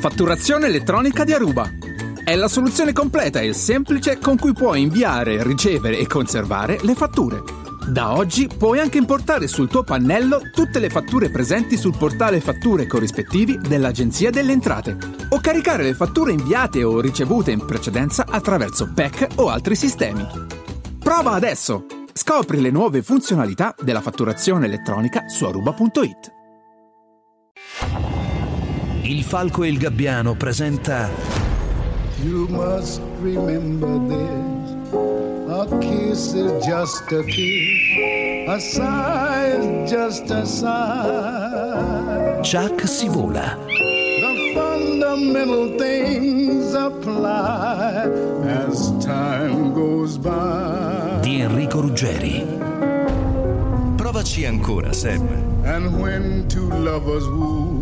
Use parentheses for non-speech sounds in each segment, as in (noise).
Fatturazione elettronica di Aruba. È la soluzione completa e semplice con cui puoi inviare, ricevere e conservare le fatture. Da oggi puoi anche importare sul tuo pannello tutte le fatture presenti sul portale fatture corrispettivi dell'Agenzia delle Entrate o caricare le fatture inviate o ricevute in precedenza attraverso PEC o altri sistemi. Prova adesso! Scopri le nuove funzionalità della fatturazione elettronica su aruba.it. Il Falco e il Gabbiano presenta You must remember this. A kiss is just a kiss. A sigh is just a sigh. Chuck si vola. The fundamental things apply as time goes by. di Enrico Ruggeri. Provaci ancora, Sam. And when two lovers woo,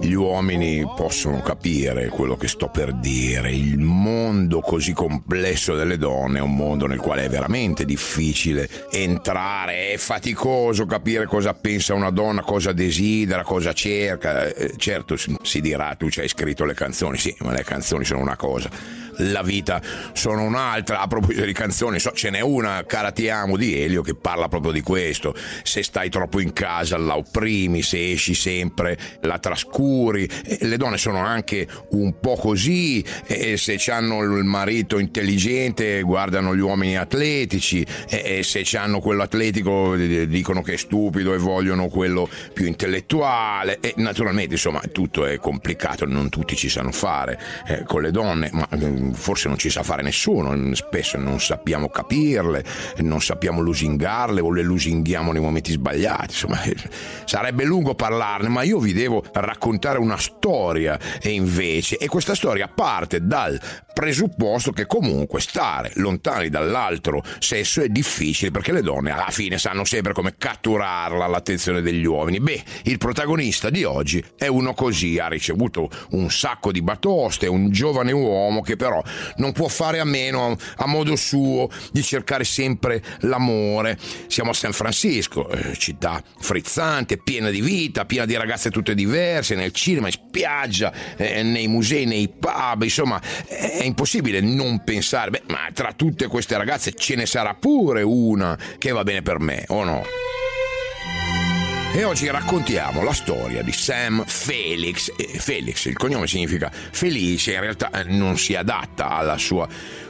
Gli uomini possono capire quello che sto per dire. Il mondo così complesso delle donne è un mondo nel quale è veramente difficile entrare, è faticoso capire cosa pensa una donna, cosa desidera, cosa cerca. Eh, Certo si dirà tu ci hai scritto le canzoni, sì, ma le canzoni sono una cosa la vita sono un'altra. A proposito di canzoni, so, ce n'è una, Cara ti amo di Elio, che parla proprio di questo. Se stai troppo in casa la opprimi, se esci sempre la trascuri. E le donne sono anche un po' così, e se hanno il marito intelligente guardano gli uomini atletici, e se hanno quello atletico dicono che è stupido e vogliono quello più intellettuale. E naturalmente, insomma, tutto è complicato, non tutti ci sanno fare eh, con le donne, ma mm, forse non ci sa fare nessuno, spesso non sappiamo capirle, non sappiamo lusingarle o le lusinghiamo nei momenti sbagliati, insomma (laughs) sarebbe lungo parlarne, ma io vi devo raccontare una storia e invece, e questa storia parte dal presupposto che comunque stare lontani dall'altro sesso è difficile perché le donne alla fine sanno sempre come catturarla l'attenzione degli uomini. Beh, il protagonista di oggi è uno così, ha ricevuto un sacco di batoste, un giovane uomo che però non può fare a meno a modo suo di cercare sempre l'amore. Siamo a San Francisco, eh, città frizzante, piena di vita, piena di ragazze tutte diverse, nel cinema, in spiaggia, eh, nei musei, nei pub, insomma, è impossibile non pensare, beh, ma tra tutte queste ragazze ce ne sarà pure una che va bene per me, o no? E oggi raccontiamo la storia di Sam Felix. Felix, il cognome significa felice, in realtà eh, non si adatta alla sua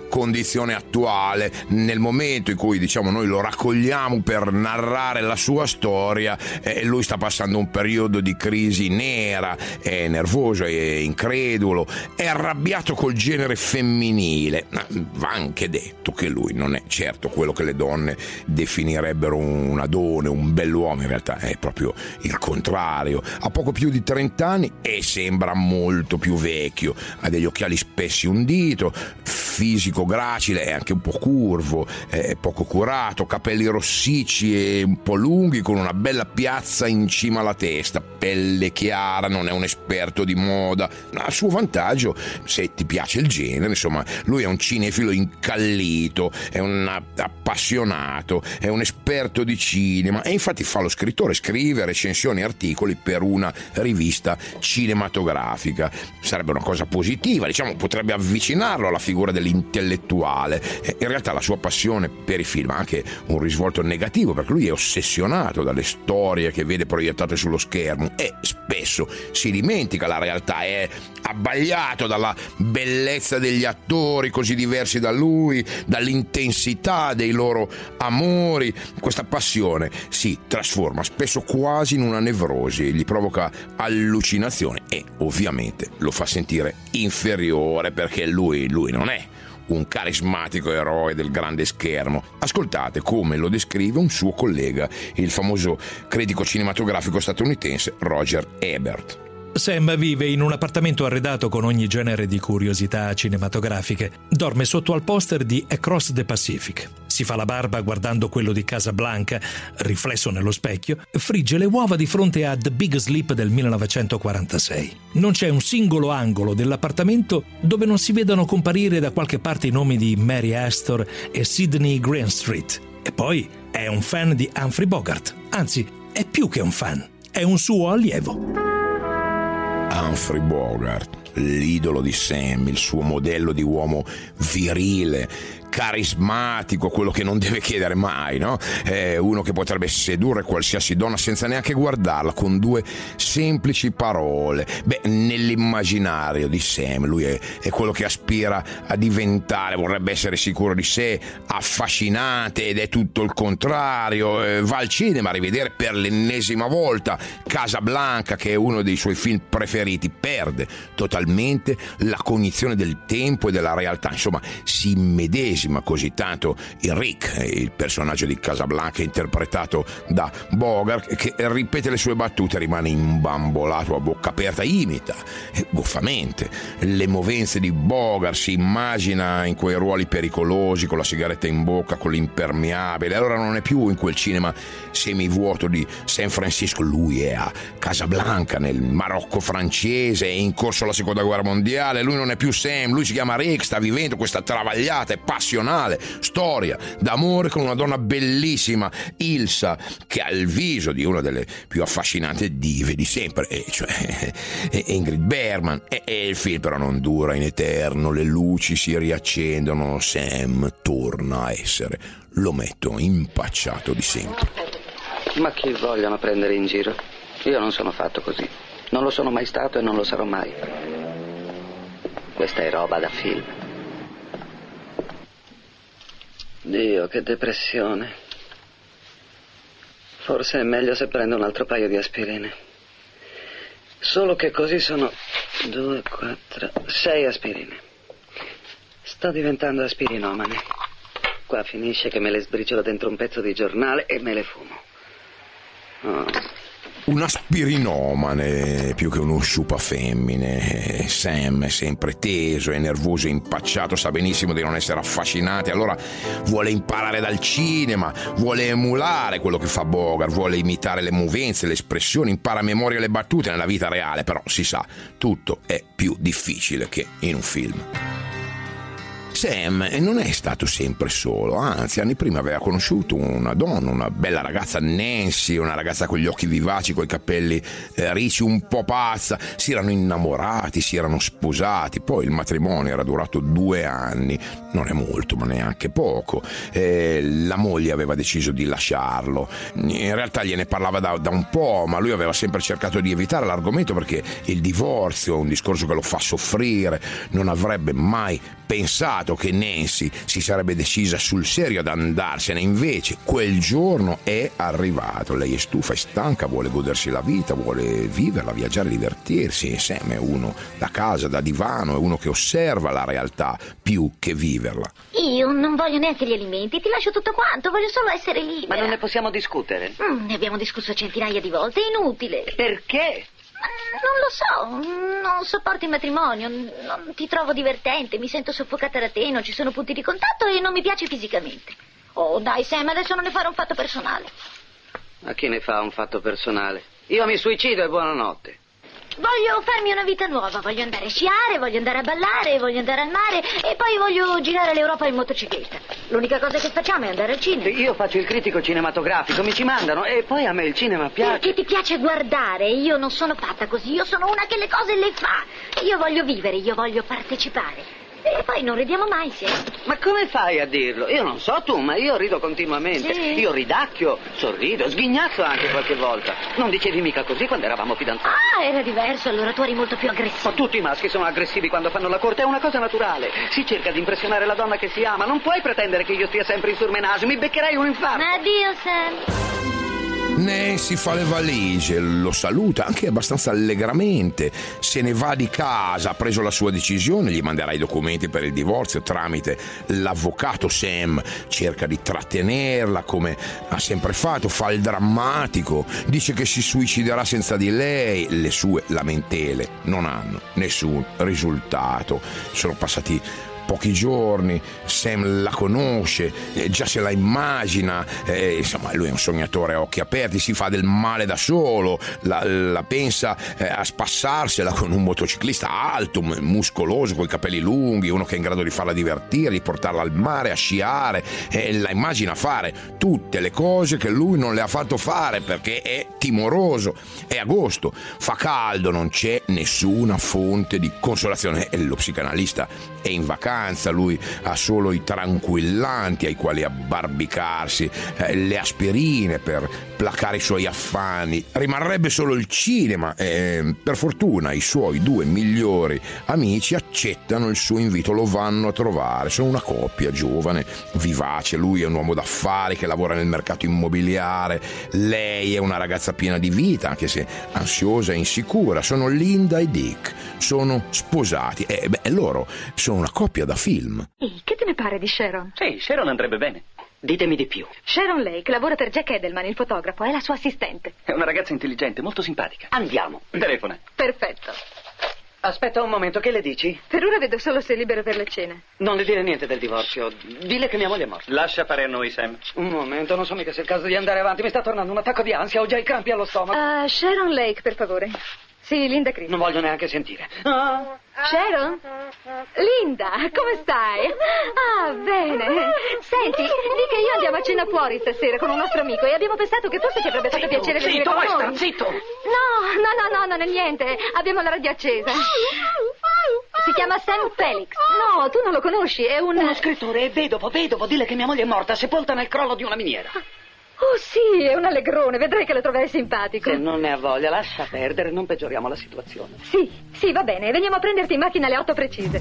condizione attuale nel momento in cui diciamo noi lo raccogliamo per narrare la sua storia eh, lui sta passando un periodo di crisi nera è nervoso è incredulo è arrabbiato col genere femminile. Va anche detto che lui non è certo quello che le donne definirebbero un adone un bell'uomo in realtà è proprio il contrario. Ha poco più di 30 anni e sembra molto più vecchio ha degli occhiali spessi un dito fisico gracile, è anche un po' curvo, è poco curato, capelli rossicci e un po' lunghi con una bella piazza in cima alla testa, pelle chiara, non è un esperto di moda. A suo vantaggio, se ti piace il genere, insomma, lui è un cinefilo incallito, è un appassionato, è un esperto di cinema e infatti fa lo scrittore, scrive recensioni e articoli per una rivista cinematografica. Sarebbe una cosa positiva, diciamo, potrebbe avvicinarlo alla figura dell'intellettuale intellettuale. In realtà la sua passione per i film ha anche un risvolto negativo perché lui è ossessionato dalle storie che vede proiettate sullo schermo e spesso si dimentica la realtà, è abbagliato dalla bellezza degli attori così diversi da lui, dall'intensità dei loro amori. Questa passione si trasforma spesso quasi in una nevrosi, gli provoca allucinazione e ovviamente lo fa sentire inferiore perché lui, lui non è un carismatico eroe del grande schermo. Ascoltate come lo descrive un suo collega, il famoso critico cinematografico statunitense Roger Ebert. Sam vive in un appartamento arredato con ogni genere di curiosità cinematografiche. Dorme sotto al poster di Across the Pacific. Si fa la barba guardando quello di Casablanca, riflesso nello specchio. Frigge le uova di fronte a The Big Sleep del 1946. Non c'è un singolo angolo dell'appartamento dove non si vedano comparire da qualche parte i nomi di Mary Astor e Sidney Greenstreet. E poi è un fan di Humphrey Bogart. Anzi, è più che un fan è un suo allievo. Humphrey Bogart, l'idolo di Sam, il suo modello di uomo virile, carismatico, quello che non deve chiedere mai, no? È uno che potrebbe sedurre qualsiasi donna senza neanche guardarla, con due semplici parole. Beh, nell'immaginario di Sam, lui è, è quello che aspira a diventare, vorrebbe essere sicuro di sé, affascinante ed è tutto il contrario. Eh, va al cinema a rivedere per l'ennesima volta Casablanca, che è uno dei suoi film preferiti, perde totalmente la cognizione del tempo e della realtà, insomma, si immedesima così tanto il Rick, il personaggio di Casablanca interpretato da Bogart, che ripete le sue battute, rimane imbambolato a bocca aperta, imita goffamente le movenze di Bogart, si immagina in quei ruoli pericolosi con la sigaretta in bocca, con l'impermeabile, allora non è più in quel cinema semivuoto di San Francisco, lui è a Casablanca nel Marocco francese, è in corso la seconda guerra mondiale, lui non è più Sam, lui si chiama Rick, sta vivendo questa travagliata e passionale passionale storia d'amore con una donna bellissima, Ilsa, che ha il viso di una delle più affascinanti dive di sempre, e cioè (laughs) Ingrid Bergman. E, e il film però non dura in eterno, le luci si riaccendono, Sam torna a essere l'ometto impacciato di sempre. Ma chi vogliono prendere in giro? Io non sono fatto così. Non lo sono mai stato e non lo sarò mai. Questa è roba da film. Dio, che depressione. Forse è meglio se prendo un altro paio di aspirine. Solo che così sono due, quattro, sei aspirine. Sto diventando aspirinomane. Qua finisce che me le sbriciolo dentro un pezzo di giornale e me le fumo. Oh un aspirinomane più che uno sciupa femmine. Sam è sempre teso, è nervoso e impacciato, sa benissimo di non essere affascinante, allora vuole imparare dal cinema, vuole emulare quello che fa Bogart, vuole imitare le movenze, le espressioni, impara a memoria le battute nella vita reale, però si sa, tutto è più difficile che in un film. Sam non è stato sempre solo, anzi anni prima aveva conosciuto una donna, una bella ragazza Nancy, una ragazza con gli occhi vivaci, con i capelli eh, ricci, un po' pazza, si erano innamorati, si erano sposati, poi il matrimonio era durato due anni, non è molto ma neanche poco, eh, la moglie aveva deciso di lasciarlo, in realtà gliene parlava da, da un po', ma lui aveva sempre cercato di evitare l'argomento perché il divorzio è un discorso che lo fa soffrire, non avrebbe mai pensato che Nancy si sarebbe decisa sul serio ad andarsene, invece quel giorno è arrivato. Lei è stufa, è stanca, vuole godersi la vita, vuole viverla, viaggiare, divertirsi. E Sam è uno da casa, da divano, è uno che osserva la realtà più che viverla. Io non voglio neanche gli alimenti, ti lascio tutto quanto, voglio solo essere libera. Ma non ne possiamo discutere? Mm, ne abbiamo discusso centinaia di volte, è inutile. Perché? Non lo so, non sopporto il matrimonio, non ti trovo divertente, mi sento soffocata da te, non ci sono punti di contatto e non mi piace fisicamente. Oh, dai Sam, adesso non ne fare un fatto personale. A chi ne fa un fatto personale? Io mi suicido e buonanotte. Voglio farmi una vita nuova, voglio andare a sciare, voglio andare a ballare, voglio andare al mare e poi voglio girare l'Europa in motocicletta. L'unica cosa che facciamo è andare al cinema. Io faccio il critico cinematografico, mi ci mandano e poi a me il cinema piace. Perché ti piace guardare, io non sono fatta così, io sono una che le cose le fa. Io voglio vivere, io voglio partecipare. E poi non ridiamo mai, sì. Ma come fai a dirlo? Io non so tu, ma io rido continuamente. Sì. Io ridacchio, sorrido, sghignazzo anche qualche volta. Non dicevi mica così quando eravamo fidanzati. Ah, era diverso, allora tu eri molto più aggressivo. Ma tutti i maschi sono aggressivi quando fanno la corte, è una cosa naturale. Si cerca di impressionare la donna che si ama. Non puoi pretendere che io stia sempre in surmenage, mi beccherei un infarto. Addio, Sam. Nancy fa le valigie, lo saluta anche abbastanza allegramente, se ne va di casa, ha preso la sua decisione, gli manderà i documenti per il divorzio tramite l'avvocato Sam, cerca di trattenerla come ha sempre fatto, fa il drammatico, dice che si suiciderà senza di lei, le sue lamentele non hanno nessun risultato, sono passati pochi giorni, Sam la conosce, eh, già se la immagina, eh, insomma lui è un sognatore a occhi aperti, si fa del male da solo, la, la pensa eh, a spassarsela con un motociclista alto, muscoloso, con i capelli lunghi, uno che è in grado di farla divertire, di portarla al mare, a sciare, e la immagina fare tutte le cose che lui non le ha fatto fare perché è timoroso. È agosto, fa caldo, non c'è nessuna fonte di consolazione e lo psicanalista è in vacanza, lui ha solo i tranquillanti ai quali abbarbicarsi, eh, le aspirine per placare i suoi affanni. Rimarrebbe solo il cinema e per fortuna i suoi due migliori amici accettano il suo invito, lo vanno a trovare. Sono una coppia giovane, vivace, lui è un uomo d'affari che lavora nel mercato immobiliare, lei è una ragazza piena di vita, anche se ansiosa e insicura. Sono Linda e Dick, sono sposati e beh, loro sono una coppia da film. Ehi, che te ne pare di Sharon? Sì, Sharon andrebbe bene. Ditemi di più. Sharon Lake lavora per Jack Edelman, il fotografo, è la sua assistente. È una ragazza intelligente, molto simpatica. Andiamo. Telefona. Perfetto. Aspetta un momento, che le dici? Per ora vedo solo se è libero per le cene. Non le dire niente del divorzio. Dile che mia moglie è morta. Lascia fare a noi, Sam. Un momento, non so mica se è il caso di andare avanti. Mi sta tornando un attacco di ansia, ho già i crampi allo stomaco. Ah, Sharon Lake, per favore. Sì, Linda Chris. Non voglio neanche sentire. Ah, Sharon? Linda, come stai? Ah, bene. Senti, di che io andiamo a cena fuori stasera con un nostro amico e abbiamo pensato che forse ti avrebbe fatto piacere venire zitto, con maestra, noi. zitto. No, no, no, no, non è niente. Abbiamo la radio accesa. Si chiama Sam Felix. No, tu non lo conosci, è un... Uno scrittore è vedovo, vedovo. Dile che mia moglie è morta, sepolta nel crollo di una miniera. Oh sì, è un allegrone, vedrai che lo troverai simpatico. Se non ne ha voglia, lascia perdere, non peggioriamo la situazione. Sì, sì, va bene, veniamo a prenderti in macchina alle otto precise.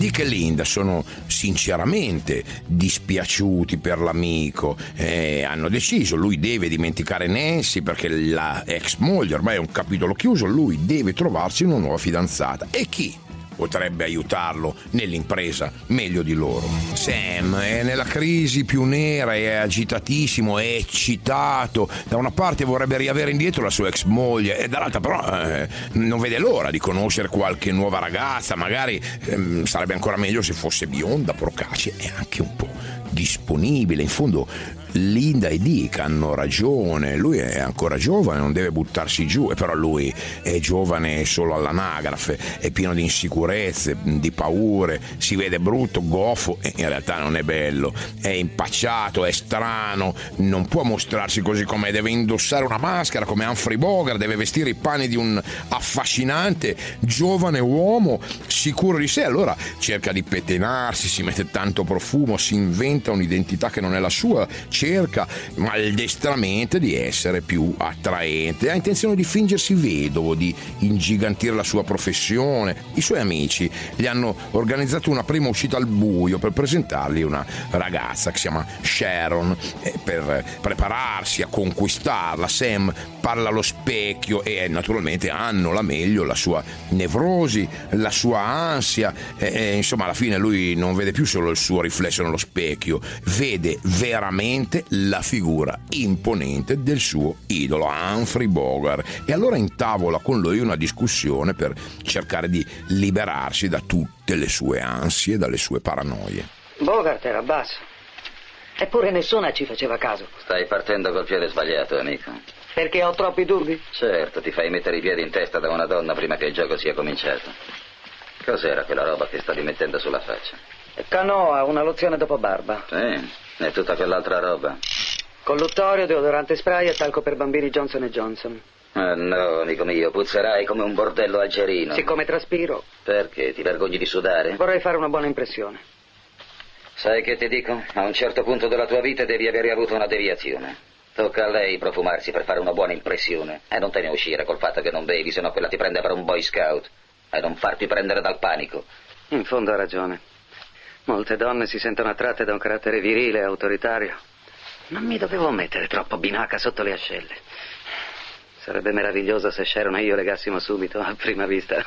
Dick e Linda sono sinceramente dispiaciuti per l'amico e hanno deciso, lui deve dimenticare Nancy perché la ex moglie ormai è un capitolo chiuso, lui deve trovarsi una nuova fidanzata. E chi? Potrebbe aiutarlo nell'impresa meglio di loro. Sam è nella crisi più nera, è agitatissimo, è eccitato. Da una parte vorrebbe riavere indietro la sua ex moglie e dall'altra però eh, non vede l'ora di conoscere qualche nuova ragazza, magari ehm, sarebbe ancora meglio se fosse bionda, procace e anche un po' disponibile. In fondo Linda e Dick hanno ragione, lui è ancora giovane, non deve buttarsi giù, e però lui è giovane solo all'anagrafe, è pieno di insicurezze, di paure, si vede brutto, goffo e in realtà non è bello, è impacciato, è strano, non può mostrarsi così com'è, deve indossare una maschera come Humphrey Bogart, deve vestire i panni di un affascinante giovane uomo sicuro di sé, allora cerca di pettinarsi, si mette tanto profumo, si inventa un'identità che non è la sua, cerca maldestramente di essere più attraente, ha intenzione di fingersi vedovo, di ingigantire la sua professione. I suoi amici gli hanno organizzato una prima uscita al buio per presentargli una ragazza che si chiama Sharon, eh, per prepararsi a conquistarla. Sam parla allo specchio e naturalmente hanno la meglio la sua nevrosi, la sua ansia, e, e, insomma alla fine lui non vede più solo il suo riflesso nello specchio, vede veramente la figura imponente del suo idolo Humphrey Bogart e allora intavola con lui una discussione per cercare di liberarsi da tutte le sue ansie, dalle sue paranoie. Bogart era basso. Eppure nessuna ci faceva caso. Stai partendo col piede sbagliato, amico. Perché ho troppi dubbi? Certo, ti fai mettere i piedi in testa da una donna prima che il gioco sia cominciato. Cos'era quella roba che stavi mettendo sulla faccia? Canoa, una lozione dopo barba. Sì, e tutta quell'altra roba. Colluttorio, deodorante spray e talco per bambini Johnson Johnson. Ah, no, amico mio, puzzerai come un bordello algerino. Siccome traspiro. Perché? Ti vergogni di sudare? Vorrei fare una buona impressione. Sai che ti dico? A un certo punto della tua vita devi aver avuto una deviazione. Tocca a lei profumarsi per fare una buona impressione. E non te ne uscire col fatto che non bevi, sennò quella ti prende per un boy scout. E non farti prendere dal panico. In fondo ha ragione. Molte donne si sentono attratte da un carattere virile e autoritario. Non mi dovevo mettere troppo binaca sotto le ascelle. Sarebbe meraviglioso se Sharon e io legassimo subito, a prima vista.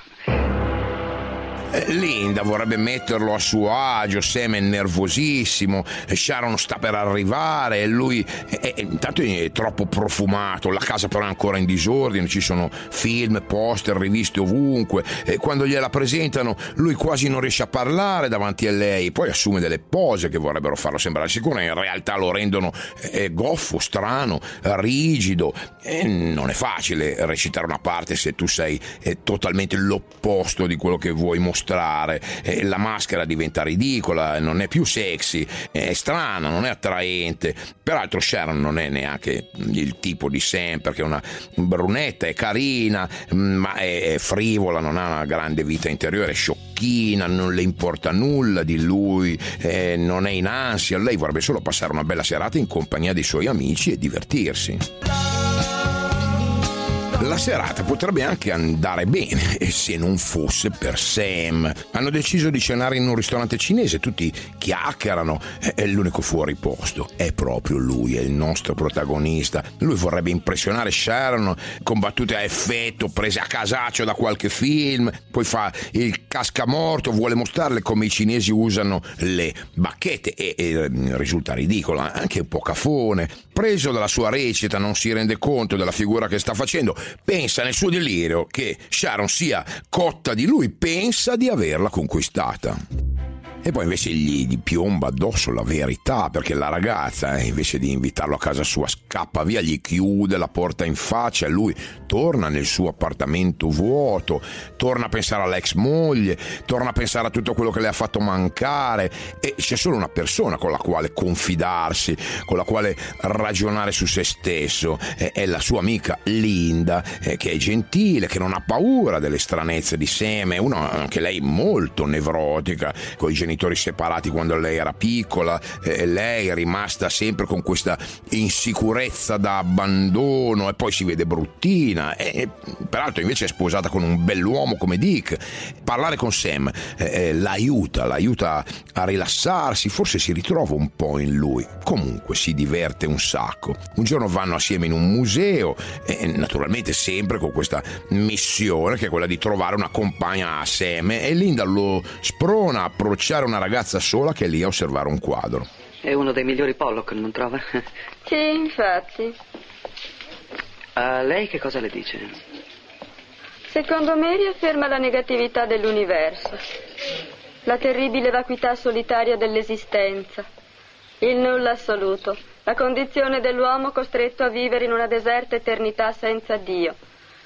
Eh, Linda vorrebbe metterlo a suo agio, Sam è nervosissimo, eh, Sharon sta per arrivare e lui è, è, intanto è troppo profumato, la casa però è ancora in disordine, ci sono film, poster, riviste ovunque e quando gliela presentano lui quasi non riesce a parlare davanti a lei, poi assume delle pose che vorrebbero farlo sembrare sicuro, in realtà lo rendono eh, goffo, strano, rigido e non è facile recitare una parte se tu sei eh, totalmente l'opposto di quello che vuoi mostrare, eh, la maschera diventa ridicola, non è più sexy, è strana, non è attraente. Peraltro Sharon non è neanche il tipo di Sam perché è una brunetta, è carina, ma è frivola, non ha una grande vita interiore, è sciocchina, non le importa nulla di lui, eh, non è in ansia, lei vorrebbe solo passare una bella serata in compagnia dei suoi amici e divertirsi. La serata potrebbe anche andare bene e se non fosse per Sam. Hanno deciso di cenare in un ristorante cinese, tutti chiacchierano, è l'unico fuori posto. È proprio lui, è il nostro protagonista. Lui vorrebbe impressionare Sharon con battute a effetto prese a casaccio da qualche film, poi fa il cascamorto, vuole mostrarle come i cinesi usano le bacchette e, e risulta ridicolo, anche un po' cafone. Preso dalla sua recita non si rende conto della figura che sta facendo, pensa nel suo delirio che Sharon sia cotta di lui, pensa di averla conquistata. E poi invece gli, piomba addosso la verità, perché la ragazza, eh, invece di invitarlo a casa sua, scappa via, gli chiude la porta in faccia lui torna nel suo appartamento vuoto, torna a pensare all'ex moglie, torna a pensare a tutto quello che le ha fatto mancare. E c'è solo una persona con la quale confidarsi, con la quale ragionare su se stesso, eh, è la sua amica Linda, eh, che è gentile, che non ha paura delle stranezze di seme, una anche lei molto nevrotica, con i genitori genitori separati quando lei era piccola, eh, lei è rimasta sempre con questa insicurezza da abbandono e poi si vede bruttina e, peraltro invece è sposata con un bell'uomo come Dick. Parlare con Sam eh, eh, l'aiuta, l'aiuta a rilassarsi, forse si ritrova un po' in lui. Comunque si diverte un sacco. Un giorno vanno assieme in un museo e naturalmente sempre con questa missione che è quella di trovare una compagna a Sam e Linda lo sprona a approcciare una ragazza sola che è lì a osservare un quadro. È uno dei migliori Pollock, non trova? (laughs) Sì, infatti. A lei che cosa le dice? Secondo me riafferma la negatività dell'universo, la terribile vacuità solitaria dell'esistenza, il nulla assoluto, la condizione dell'uomo costretto a vivere in una deserta eternità senza Dio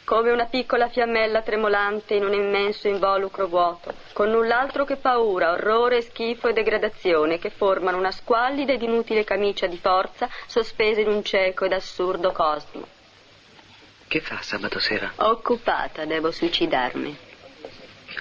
come una piccola fiammella tremolante in un immenso involucro vuoto, con null'altro che paura, orrore, schifo e degradazione che formano una squallida ed inutile camicia di forza sospesa in un cieco ed assurdo cosmo. Che fa sabato sera? Occupata, devo suicidarmi.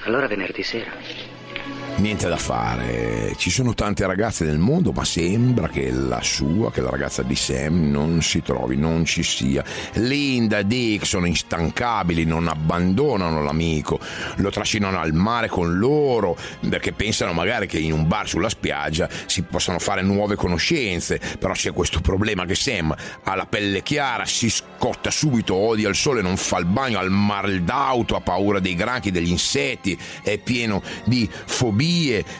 Allora venerdì sera. Niente da fare, ci sono tante ragazze nel mondo, ma sembra che la sua, che la ragazza di Sam, non si trovi, non ci sia. Linda e Dick sono instancabili, non abbandonano l'amico, lo trascinano al mare con loro, perché pensano magari che in un bar sulla spiaggia si possano fare nuove conoscenze, però c'è questo problema che Sam ha la pelle chiara, si scotta subito, odia il sole, non fa il bagno, ha il mal d'auto, ha paura dei granchi, degli insetti, è pieno di fobie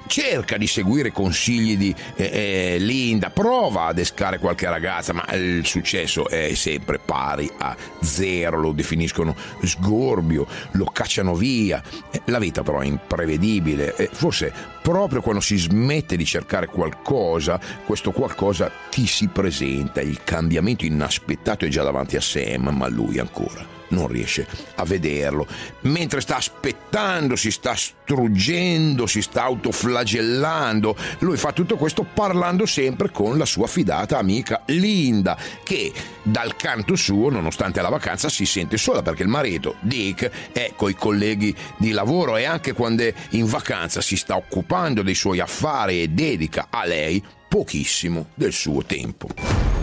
cerca di seguire consigli di eh, eh, Linda, prova ad escare qualche ragazza, ma il successo è sempre pari a zero, lo definiscono sgorbio, lo cacciano via. Eh, la vita però è imprevedibile, e forse proprio quando si smette di cercare qualcosa, questo qualcosa ti si presenta, il cambiamento inaspettato è già davanti a Sam, ma lui ancora non riesce a vederlo. Mentre sta aspettando, si sta struggendo, si sta autoflagellando. Lui fa tutto questo parlando sempre con la sua fidata amica Linda, che dal canto suo, nonostante la vacanza, si sente sola perché il marito, Dick, è coi colleghi di lavoro e anche quando è in vacanza si sta occupando dei suoi affari e dedica a lei pochissimo del suo tempo.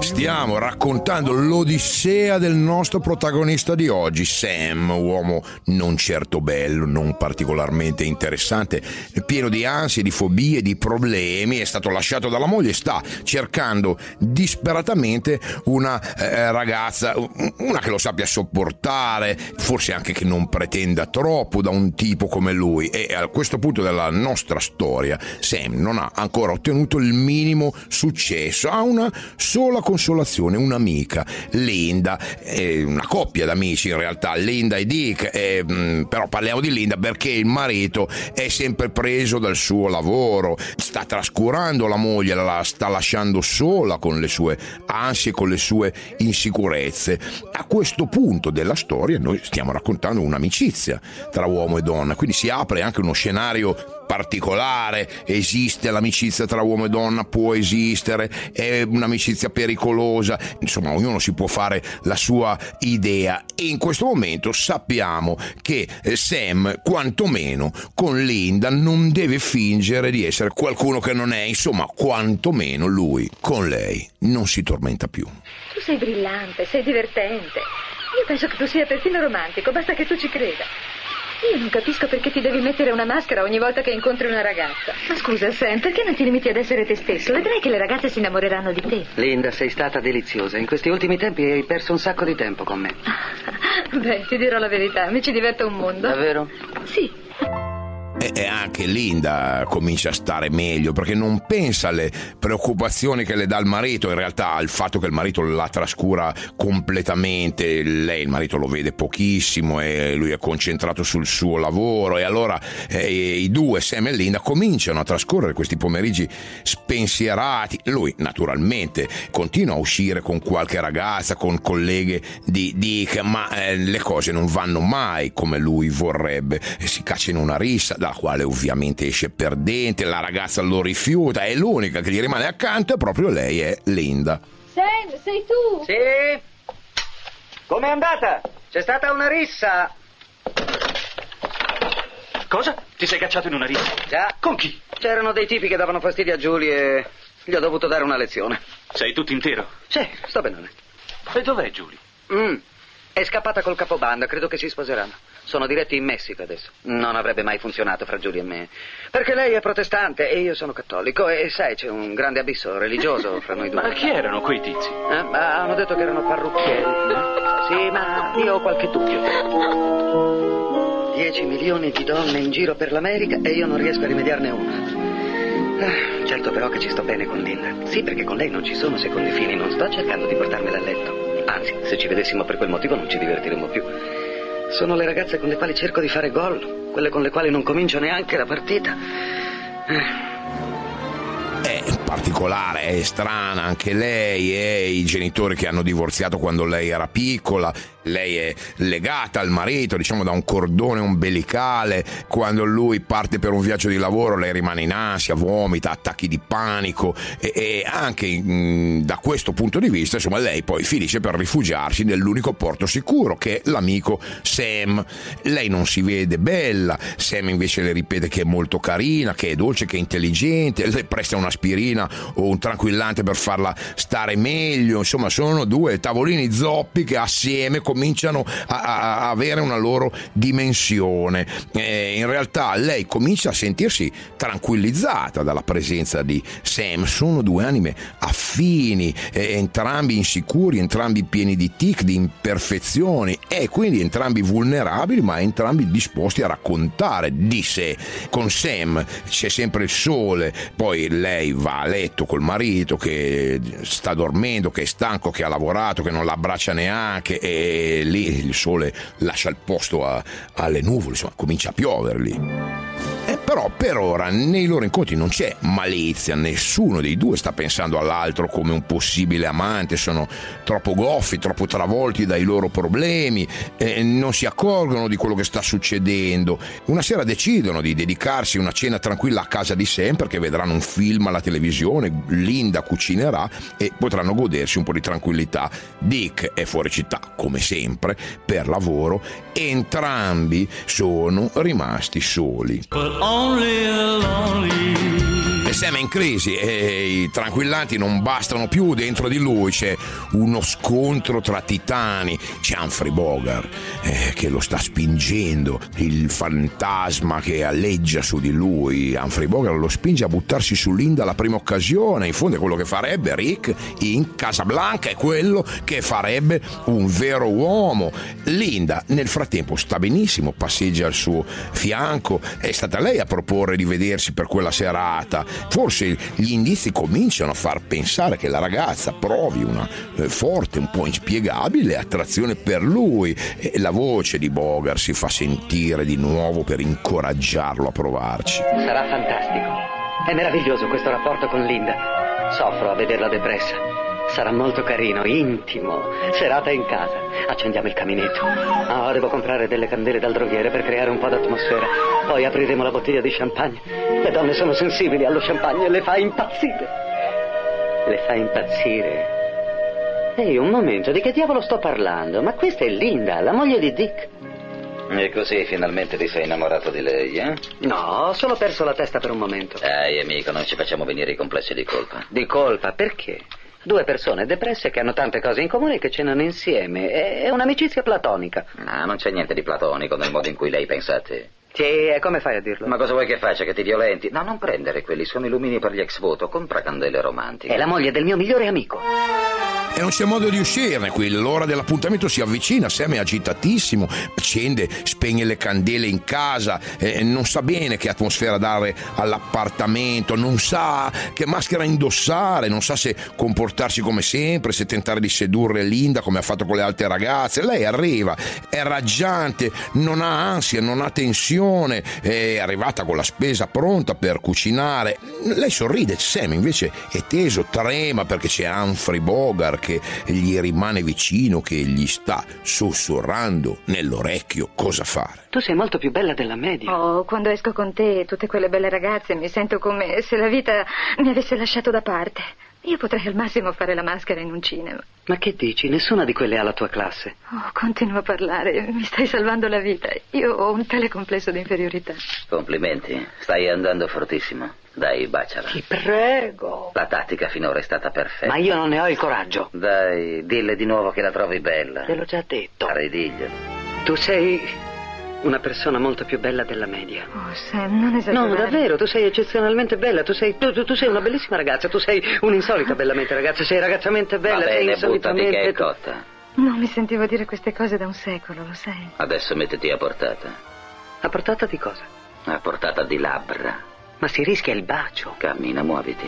Stiamo raccontando l'odissea del nostro protagonista di oggi, Sam, uomo non certo bello, non particolarmente interessante, pieno di ansie, di fobie, di problemi, è stato lasciato dalla moglie, sta cercando disperatamente una eh, ragazza, una che lo sappia sopportare, forse anche che non pretenda troppo da un tipo come lui. E a questo punto della nostra storia Sam non ha ancora ottenuto il minimo successo, ha una sola consolazione, un'amica, Linda, è una coppia d'amici in realtà, Linda e Dick, eh, però parliamo di Linda perché il marito è sempre preso dal suo lavoro, sta trascurando la moglie, la sta lasciando sola con le sue ansie, con le sue insicurezze. A questo punto della storia noi stiamo raccontando un'amicizia tra uomo e donna, quindi si apre anche uno scenario particolare, esiste l'amicizia tra uomo e donna, può esistere, è un'amicizia pericolosa, insomma ognuno si può fare la sua idea e in questo momento sappiamo che eh, Sam quantomeno con Linda non deve fingere di essere qualcuno che non è, insomma quantomeno lui con lei non si tormenta più. Tu sei brillante, sei divertente. Io penso che tu sia perfino romantico, basta che tu ci creda. Io non capisco perché ti devi mettere una maschera ogni volta che incontri una ragazza. Ma scusa, Sam, perché non ti limiti ad essere te stesso? Vedrai che le ragazze si innamoreranno di te. Linda, sei stata deliziosa. In questi ultimi tempi hai perso un sacco di tempo con me. (laughs) Beh, ti dirò la verità, mi ci diverte un mondo. Davvero? Sì. E anche Linda comincia a stare meglio perché non pensa alle preoccupazioni che le dà il marito, in realtà al fatto che il marito la trascura completamente, lei il marito lo vede pochissimo e lui è concentrato sul suo lavoro e allora eh, i due, Sam e Linda, cominciano a trascorrere questi pomeriggi spensierati. Lui naturalmente continua a uscire con qualche ragazza, con colleghe di Dick, ma eh, le cose non vanno mai come lui vorrebbe. Si caccia in una rissa dalla quale ovviamente esce perdente, la ragazza lo rifiuta, è l'unica che gli rimane accanto e proprio lei è Linda. Sam, sei tu? Sì. Com'è andata? C'è stata una rissa. Cosa? Ti sei cacciato in una rissa? Già. Con chi? C'erano dei tipi che davano fastidio a Giulia e gli ho dovuto dare una lezione. Sei tutto intero? Sì, sto bene. E dov'è Giulia? Mm. È scappata col capobanda, credo che si sposeranno. Sono diretti in Messico adesso. Non avrebbe mai funzionato fra Giulia e me. Perché lei è protestante e io sono cattolico e sai, c'è un grande abisso religioso fra noi due. Ma chi erano quei tizi? Eh, hanno detto che erano parrucchieri. Sì, ma io ho qualche dubbio. Dieci milioni di donne in giro per l'America e io non riesco a rimediarne una. Ah, certo però che ci sto bene con Linda. Sì, perché con lei non ci sono secondi fini, non sto cercando di portarmela a letto. Anzi, se ci vedessimo per quel motivo non ci divertiremmo più. Sono le ragazze con le quali cerco di fare gol, quelle con le quali non comincio neanche la partita. È particolare, è strana anche lei e i genitori che hanno divorziato quando lei era piccola lei è legata al marito, diciamo da un cordone ombelicale, quando lui parte per un viaggio di lavoro lei rimane in ansia, vomita, attacchi di panico. E, e anche mh, da questo punto di vista insomma lei poi finisce per rifugiarsi nell'unico porto sicuro che è l'amico Sam. Lei non si vede bella, Sam invece le ripete che è molto carina, che è dolce, che è intelligente, le presta un'aspirina o un tranquillante per farla stare meglio, insomma sono due tavolini zoppi che assieme cominciano a, a avere una loro dimensione. Eh, in realtà lei comincia a sentirsi tranquillizzata dalla presenza di Sam. Sono due anime affini, eh, entrambi insicuri, entrambi pieni di tic, di imperfezioni e quindi entrambi vulnerabili, ma entrambi disposti a raccontare di sé. Con Sam c'è sempre il sole, poi lei va a letto col marito che sta dormendo, che è stanco, che ha lavorato, che non l'abbraccia neanche e lì il sole lascia il posto a, alle nuvole, insomma comincia a piovere lì. Però per ora nei loro incontri non c'è malizia, nessuno dei due sta pensando all'altro come un possibile amante, sono troppo goffi, troppo travolti dai loro problemi, eh, non si accorgono di quello che sta succedendo. Una sera decidono di dedicarsi una cena tranquilla a casa di Sam perché vedranno un film alla televisione, Linda cucinerà e potranno godersi un po' di tranquillità. Dick è fuori città, come sempre, per lavoro, entrambi sono rimasti soli. E Sam è in crisi e i tranquillanti non bastano più, dentro di lui c'è uno scontro tra titani, c'è Humphrey Bogart eh, che lo sta spingendo, il fantasma che alleggia su di lui, Humphrey Bogart lo spinge a buttarsi su Linda alla prima occasione, in fondo è quello che farebbe Rick in Casablanca, è quello che farebbe un vero uomo. Linda nel frattempo sta benissimo, passeggia al suo fianco, è stata lei a proporre di vedersi per quella serata. Forse gli indizi cominciano a far pensare che la ragazza provi una eh, forte, un po' inspiegabile attrazione per lui e la voce di Bogart si fa sentire di nuovo per incoraggiarlo a provarci. Sarà fantastico. È meraviglioso questo rapporto con Linda. Soffro a vederla depressa. Sarà molto carino, intimo. Serata in casa. Accendiamo il caminetto. Ah, devo comprare delle candele dal droghiere per creare un po' d'atmosfera. Poi apriremo la bottiglia di champagne. Le donne sono sensibili allo champagne e le fa impazzire. Le fa impazzire. Ehi, un momento, di che diavolo sto parlando? Ma questa è Linda, la moglie di Dick. E così finalmente ti sei innamorato di lei, eh? No, ho solo perso la testa per un momento. Dai, amico, non ci facciamo venire i complessi di colpa. Di colpa, perché? Due persone depresse che hanno tante cose in comune e che cenano insieme. È un'amicizia platonica. No, non c'è niente di platonico nel modo in cui lei pensa a te. Sì, e come fai a dirlo? Ma cosa vuoi che faccia? Che ti violenti? No, non prendere quelli, sono i lumini per gli ex voto. Compra candele romantiche. È la moglie del mio migliore amico. E non c'è modo di uscirne qui, l'ora dell'appuntamento si avvicina, Sam è agitatissimo, accende, spegne le candele in casa, eh, non sa bene che atmosfera dare all'appartamento, non sa che maschera indossare, non sa se comportarsi come sempre, se tentare di sedurre Linda come ha fatto con le altre ragazze. Lei arriva, è raggiante, non ha ansia, non ha tensione, è arrivata con la spesa pronta per cucinare. Lei sorride, Sam invece è teso, trema perché c'è Humphrey Bogart che gli rimane vicino, che gli sta sussurrando nell'orecchio cosa fare. Tu sei molto più bella della media. Oh, quando esco con te e tutte quelle belle ragazze mi sento come se la vita mi avesse lasciato da parte. Io potrei al massimo fare la maschera in un cinema. Ma che dici? Nessuna di quelle ha la tua classe. Oh, continua a parlare, mi stai salvando la vita. Io ho un tale complesso di inferiorità. Complimenti, stai andando fortissimo. Dai, baciala. Ti prego. La tattica finora è stata perfetta. Ma io non ne ho il coraggio. Dai, dille di nuovo che la trovi bella. Te l'ho già detto. Ridiglielo. Tu sei una persona molto più bella della media. Oh, Sam, non esagerare. No, davvero, tu sei eccezionalmente bella. Tu sei, tu, tu- tu sei una bellissima ragazza. Tu sei un'insolita bellamente ragazza. Sei ragazzamente bella. Va sei bene, buttati insolitamente. che è cotta. Non mi sentivo dire queste cose da un secolo, lo sai. Adesso mettiti a portata. A portata di cosa? A portata di labbra. Ma si rischia il bacio. Cammina, muoviti.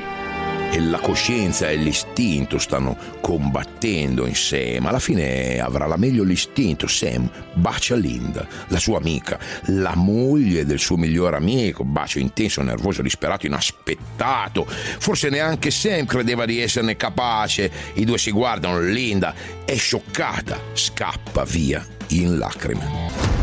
E la coscienza e l'istinto stanno combattendo in Sam. Alla fine avrà la meglio l'istinto. Sam bacia Linda, la sua amica, la moglie del suo migliore amico. Bacio intenso, nervoso, disperato, inaspettato. Forse neanche Sam credeva di esserne capace. I due si guardano, Linda è scioccata, scappa via in lacrime.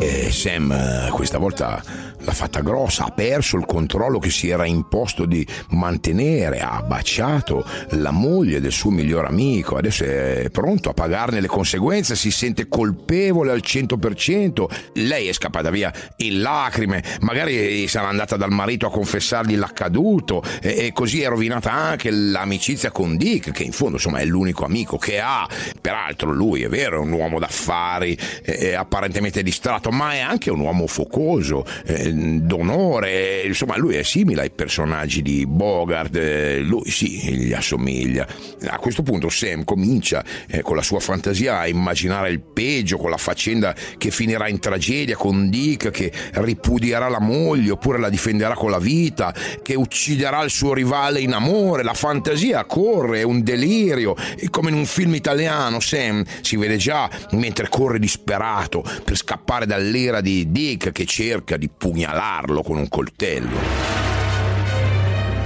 E Sam questa volta l'ha fatta grossa, ha perso il controllo che si era imposto di mantenere, ha baciato la moglie del suo miglior amico, adesso è pronto a pagarne le conseguenze, si sente colpevole al 100%, lei è scappata via in lacrime, magari sarà andata dal marito a confessargli l'accaduto e, così è rovinata anche l'amicizia con Dick, che in fondo insomma è l'unico amico che ha, peraltro lui è vero, è un uomo d'affari, apparentemente distratto, ma è anche un uomo focoso, eh, d'onore, insomma lui è simile ai personaggi di Bogart, eh, lui sì, gli assomiglia. A questo punto Sam comincia eh, con la sua fantasia a immaginare il peggio, con la faccenda che finirà in tragedia, con Dick che ripudierà la moglie oppure la difenderà con la vita, che ucciderà il suo rivale in amore, la fantasia corre, è un delirio, e come in un film italiano Sam si vede già mentre corre disperato per scappare dall'era di Dick che cerca di pugnalarlo con un coltello.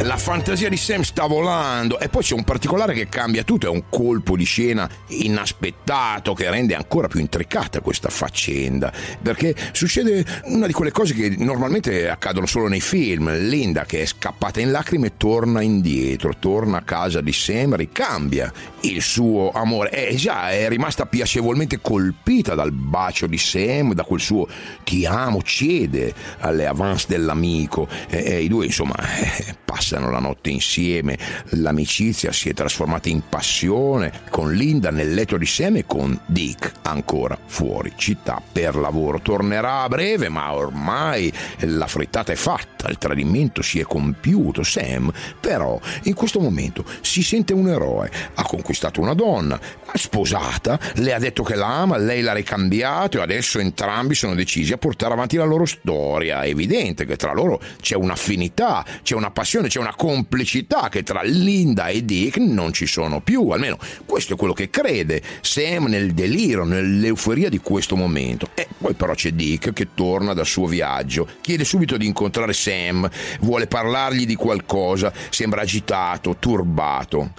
La fantasia di Sam sta volando. E poi c'è un particolare che cambia tutto, è un colpo di scena inaspettato che rende ancora più intricata questa faccenda, perché succede una di quelle cose che normalmente accadono solo nei film, Linda che è scappata in lacrime torna indietro, torna a casa di Sam, ricambia il suo amore, è già è rimasta piacevolmente colpita dal bacio di Sam, da quel suo ti amo, cede alle avance dell'amico. E, e i due insomma eh, (laughs) passano la notte insieme, l'amicizia si è trasformata in passione con Linda nel letto di Sam e con Dick ancora fuori città per lavoro. Tornerà a breve, ma ormai la frittata è fatta, il tradimento si è compiuto. Sam però in questo momento si sente un eroe, ha conquistato una donna, sposata, le ha detto che la ama, lei l'ha ricambiato e adesso entrambi sono decisi a portare avanti la loro storia. È evidente che tra loro c'è un'affinità, c'è una passione, c'è una complicità che tra Linda e Dick non ci sono più, almeno questo è quello che crede Sam nel delirio, nell'euforia di questo momento. E poi però c'è Dick che torna dal suo viaggio, chiede subito di incontrare Sam, vuole parlargli di qualcosa, sembra agitato, turbato.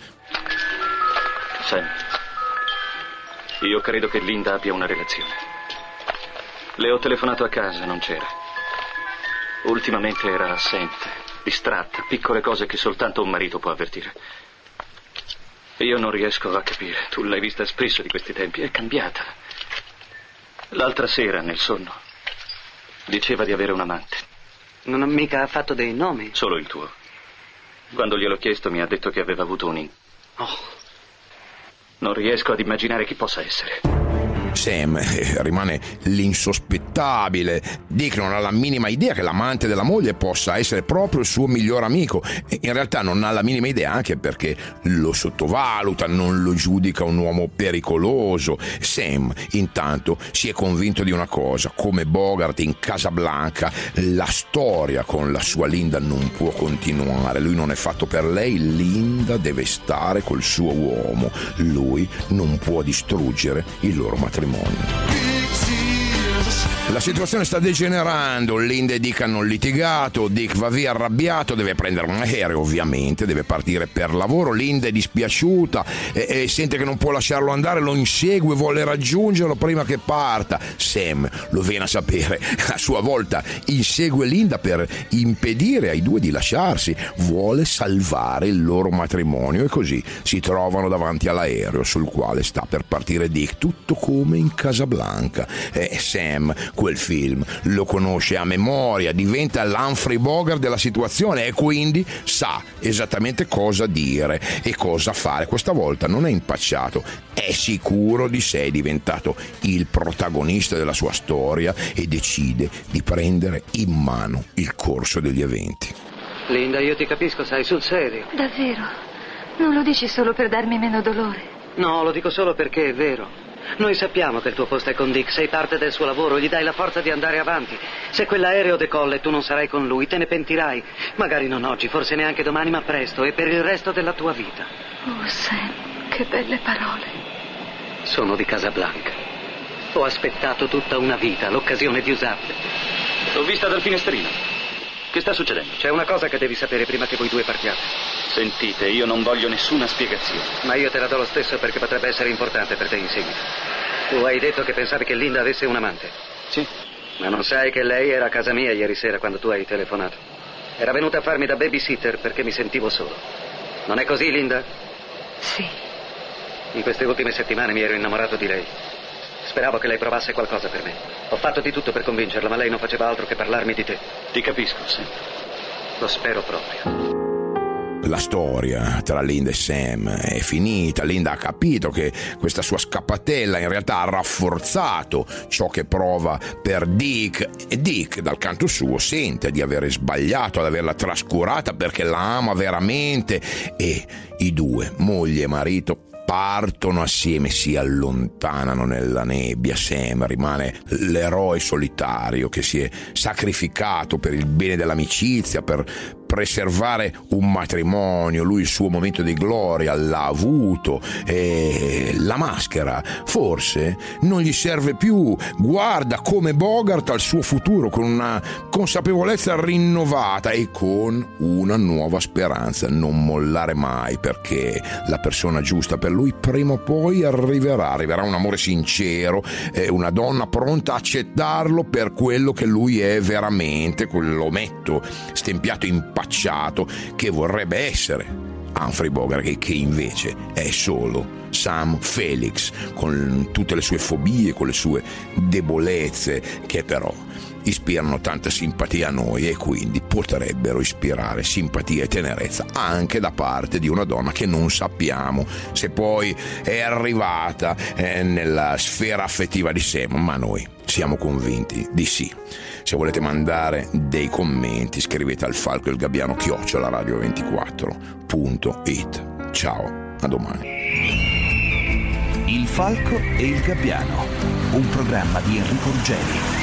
Sam, io credo che Linda abbia una relazione. Le ho telefonato a casa, non c'era. Ultimamente era assente, distratta, piccole cose che soltanto un marito può avvertire. Io non riesco a capire. Tu l'hai vista spesso di questi tempi, è cambiata. L'altra sera, nel sonno, diceva di avere un amante. Non ha mica fatto dei nomi? Solo il tuo. Quando gliel'ho chiesto mi ha detto che aveva avuto un... In... Oh. Non riesco ad immaginare chi possa essere. Sam eh, rimane l'insospettabile. Dick non ha la minima idea che l'amante della moglie possa essere proprio il suo miglior amico. In realtà non ha la minima idea anche perché lo sottovaluta, non lo giudica un uomo pericoloso. Sam, intanto, si è convinto di una cosa: come Bogart in Casablanca, la storia con la sua Linda non può continuare. Lui non è fatto per lei, Linda deve stare col suo uomo. Lui non può distruggere il loro matrimonio. morning. La situazione sta degenerando, Linda e Dick hanno litigato, Dick va via arrabbiato, deve prendere un aereo ovviamente, deve partire per lavoro, Linda è dispiaciuta e, e sente che non può lasciarlo andare, lo insegue, vuole raggiungerlo prima che parta. Sam lo viene a sapere, (laughs) a sua volta insegue Linda per impedire ai due di lasciarsi, vuole salvare il loro matrimonio e così si trovano davanti all'aereo sul quale sta per partire Dick, tutto come in Casablanca. E Sam quel film, lo conosce a memoria, diventa l'Humphrey Bogart della situazione e quindi sa esattamente cosa dire e cosa fare. Questa volta non è impacciato, è sicuro di sé, è diventato il protagonista della sua storia e decide di prendere in mano il corso degli eventi. Linda, io ti capisco, sai, sul serio. Davvero? Non lo dici solo per darmi meno dolore? No, lo dico solo perché è vero. Noi sappiamo che il tuo posto è con Dick, sei parte del suo lavoro, gli dai la forza di andare avanti. Se quell'aereo decolla e tu non sarai con lui, te ne pentirai. Magari non oggi, forse neanche domani, ma presto e per il resto della tua vita. Oh, Sam, che belle parole. Sono di Casablanca. Ho aspettato tutta una vita l'occasione di usarle. L'ho vista dal finestrino. Che sta succedendo? C'è una cosa che devi sapere prima che voi due partiate. Sentite, io non voglio nessuna spiegazione. Ma io te la do lo stesso perché potrebbe essere importante per te in seguito. Tu hai detto che pensavi che Linda avesse un amante. Sì. Ma non sai che lei era a casa mia ieri sera quando tu hai telefonato. Era venuta a farmi da babysitter perché mi sentivo solo. Non è così, Linda? Sì. In queste ultime settimane mi ero innamorato di lei. Speravo che lei provasse qualcosa per me. Ho fatto di tutto per convincerla, ma lei non faceva altro che parlarmi di te. Ti capisco, Sam. Lo spero proprio. La storia tra Linda e Sam è finita. Linda ha capito che questa sua scappatella in realtà ha rafforzato ciò che prova per Dick e Dick dal canto suo sente di avere sbagliato, ad averla trascurata perché la ama veramente e i due, moglie e marito, partono assieme, si allontanano nella nebbia. Sam rimane l'eroe solitario che si è sacrificato per il bene dell'amicizia, per, preservare un matrimonio, lui il suo momento di gloria l'ha avuto, e la maschera forse non gli serve più, guarda come Bogart al suo futuro con una consapevolezza rinnovata e con una nuova speranza, non mollare mai perché la persona giusta per lui prima o poi arriverà, arriverà un amore sincero, una donna pronta a accettarlo per quello che lui è veramente, quell'ometto stempiato impacciato che vorrebbe essere. Humphrey Bogart che invece è solo Sam Felix con tutte le sue fobie, con le sue debolezze che però ispirano tanta simpatia a noi e quindi potrebbero ispirare simpatia e tenerezza anche da parte di una donna che non sappiamo se poi è arrivata eh, nella sfera affettiva di Sam, ma noi siamo convinti di sì. Se volete mandare dei commenti scrivete al falco il gabbiano chiocciola radio24.it. Ciao, a domani. Il falco e il gabbiano, un programma di Enrico Ruggeri.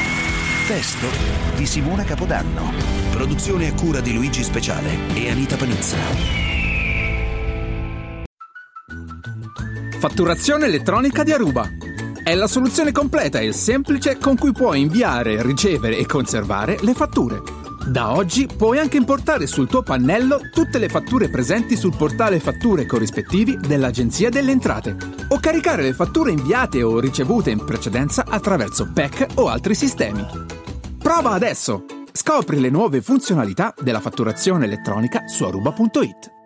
Testo di Simona Capodanno. Produzione a cura di Luigi Speciale e Anita Panizza. Fatturazione elettronica di Aruba. È la soluzione completa e semplice con cui puoi inviare, ricevere e conservare le fatture. Da oggi puoi anche importare sul tuo pannello tutte le fatture presenti sul portale fatture corrispettivi dell'Agenzia delle Entrate o caricare le fatture inviate o ricevute in precedenza attraverso PEC o altri sistemi. Prova adesso! Scopri le nuove funzionalità della fatturazione elettronica su aruba.it.